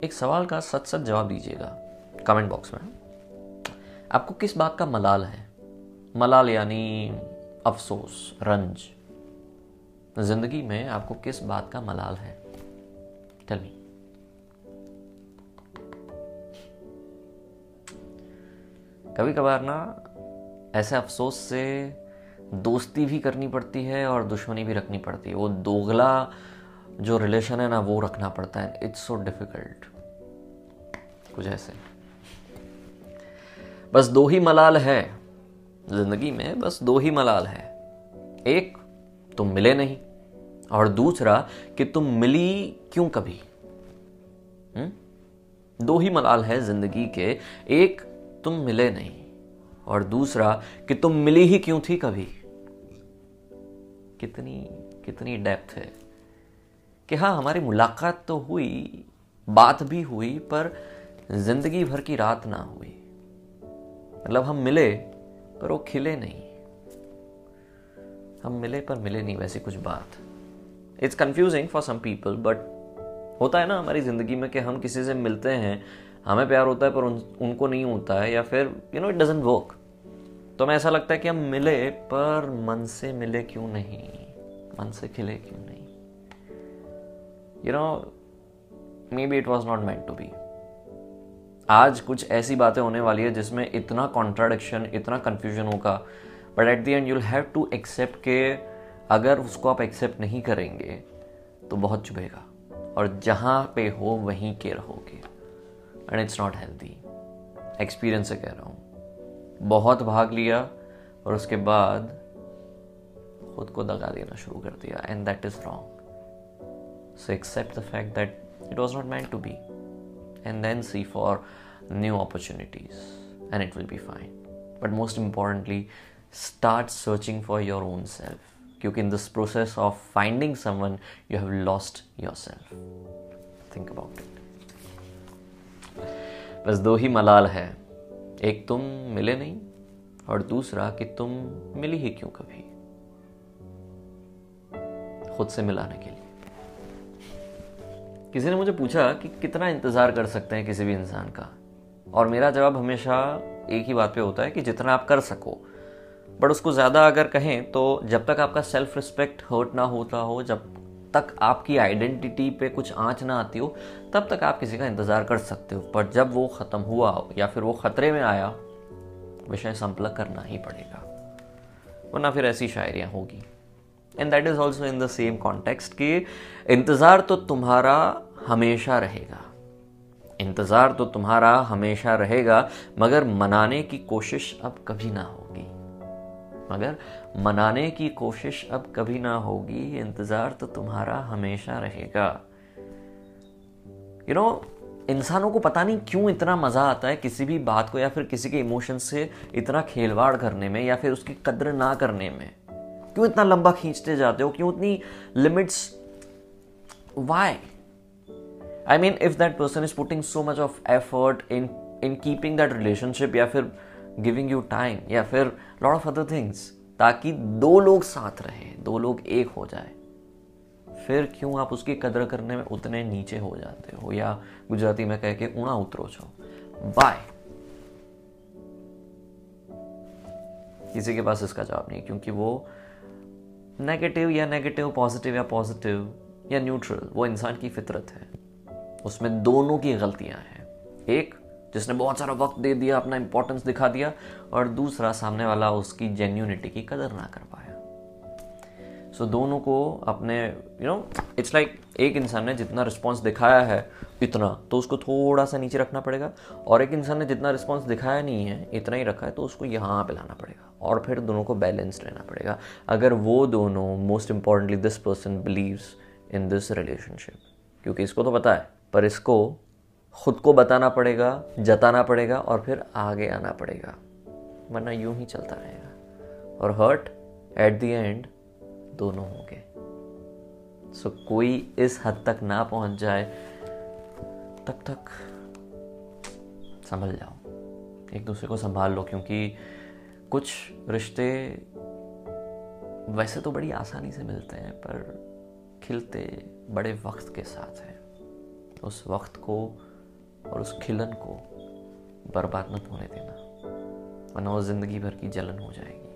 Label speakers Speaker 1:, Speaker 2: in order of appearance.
Speaker 1: एक सवाल का सच सच जवाब दीजिएगा कमेंट बॉक्स में। आपको किस बात का मलाल है? मलाल यानी अफसोस, रंज। ज़िंदगी में आपको किस बात का मलाल है? टेल मी कभी कभार ना ऐसे अफसोस से दोस्ती भी करनी पड़ती है और दुश्मनी भी रखनी पड़ती है। वो दोगला जो रिलेशन है ना, वो रखना पड़ता है। इट्स सो डिफ़िकल्ट कुछ ऐसे। बस दो ही मलाल है ज़िंदगी में, बस दो ही मलाल है। एक, तुम मिले नहीं। और दूसरा, कि तुम मिली क्यों कभी? हुँ? दो ही मलाल है ज़िंदगी के। एक, तुम मिले नहीं। और दूसरा, कि तुम मिली ही क्यों थी कभी? कितनी कितनी डेप्थ है। कि हाँ हमारी मुलाकात तो हुई बात भी हुई पर ज़िंदगी भर की रात ना हुई। मतलब हम मिले पर वो खिले नहीं। हम मिले पर मिले नहीं वैसी कुछ बात। It's confusing for some people but होता है ना हमारी ज़िंदगी में कि हम किसी से मिलते हैं हमें प्यार होता है पर उन, उनको नहीं होता है या फिर you know it doesn't work तो हमें ऐसा लगता है कि हम मिले पर मन से मिले क्यों नहीं? मन से खिले क्यों नहीं? You know maybe it was not meant to be आज कुछ ऐसी बातें होने वाली है जिसमें इतना कॉन्ट्राडिक्शन इतना कंफ्यूजन होगा but at the end you'll have to accept के अगर उसको आप एक्सेप्ट नहीं करेंगे तो बहुत चुभेगा। और जहाँ पे हो, वहीं के रहोगे। And it's not healthy experience से कह रहा हूँ। बहुत भाग लिया, और उसके बाद खुद को दगा देना शुरू कर दिया and that is wrong so accept the fact that it was not meant to be and then see for new opportunities and it will be fine but most importantly start searching for your own self क्योंकि in this process of finding someone you have lost yourself think about it बस दो ही मलाल है एक तुम मिले नहीं और दूसरा कि तुम मिली ही क्यों कभी खुद से मिलाने के लिए किसी ने मुझे पूछा कि कितना इंतज़ार कर सकते हैं किसी भी इंसान का। और मेरा जवाब हमेशा एक ही बात पे होता है कि जितना आप कर सको। बट उसको ज़्यादा अगर कहें तो जब तक आपका सेल्फ रिस्पेक्ट हर्ट ना होता हो, जब तक आपकी आइडेंटिटी पे कुछ आँच ना आती हो, तब तक आप किसी का इंतज़ार कर सकते हो। पर जब वो ख़त्म हुआ हो या फिर वो ख़तरे में आया, विषय संपलक करना ही पड़ेगा। वरना फिर ऐसी शायरियाँ होगी। And that is also in the same context कि इंतज़ार तो तुम्हारा हमेशा रहेगा। इंतज़ार तो तुम्हारा हमेशा रहेगा, मगर मनाने की कोशिश अब कभी ना होगी। मगर मनाने की कोशिश अब कभी ना होगी, इंतज़ार तो तुम्हारा हमेशा रहेगा। यू नो इंसानों को पता नहीं क्यों इतना मज़ा आता है किसी भी बात को या फिर किसी के इमोशन से इतना खेलवाड़ करने में या फिर उसकी कद्र ना करने में। क्यों इतना लंबा खींचते जाते हो? क्यों इतनी limits why I mean if that person is putting so much of effort in in keeping that relationship या फिर गिविंग यू टाइम या फिर लॉट ऑफ़ अदर थिंग्स ताकि दो लोग साथ रहे, दो लोग एक हो जाए। फिर क्यों आप उसकी कदर करने में उतने नीचे हो जाते हो? या गुजराती में कह के ऊणा उतरो छो। बाय किसी के पास इसका जवाब नहीं, क्योंकि वो नेगेटिव या नेगेटिव पॉजिटिव या पॉजिटिव या न्यूट्रल वो इंसान की फितरत है। उसमें दोनों की गलतियाँ हैं। एक, जिसने बहुत सारा वक्त दे दिया, अपना इंपॉर्टेंस दिखा दिया, और दूसरा सामने वाला उसकी जेन्यूनिटी की कदर ना कर पाया। सो so, दोनों को अपने यू नो इट्स लाइक एक इंसान ने जितना रिस्पॉन्स दिखाया है इतना तो उसको थोड़ा सा नीचे रखना पड़ेगा। और एक इंसान ने जितना रिस्पॉन्स दिखाया नहीं है इतना ही रखा है तो उसको यहाँ पे लाना पड़ेगा। और फिर दोनों को बैलेंस रहना पड़ेगा। अगर वो दोनों most importantly this person believes in this relationship क्योंकि इसको तो पता है पर इसको खुद को बताना पड़ेगा जताना पड़ेगा और फिर आगे आना पड़ेगा। वरना यूँ ही चलता रहेगा। और हर्ट एट द एंड दोनों होंगे। सो so, कोई इस हद तक ना पहुँच जाए तब तक संभल जाओ। एक दूसरे को संभाल लो क्योंकि कुछ रिश्ते वैसे तो बड़ी आसानी से मिलते हैं पर खिलते बड़े वक्त के साथ हैं। उस वक्त को और उस खिलन को बर्बाद मत होने देना वरना वो ज़िंदगी भर की जलन हो जाएगी।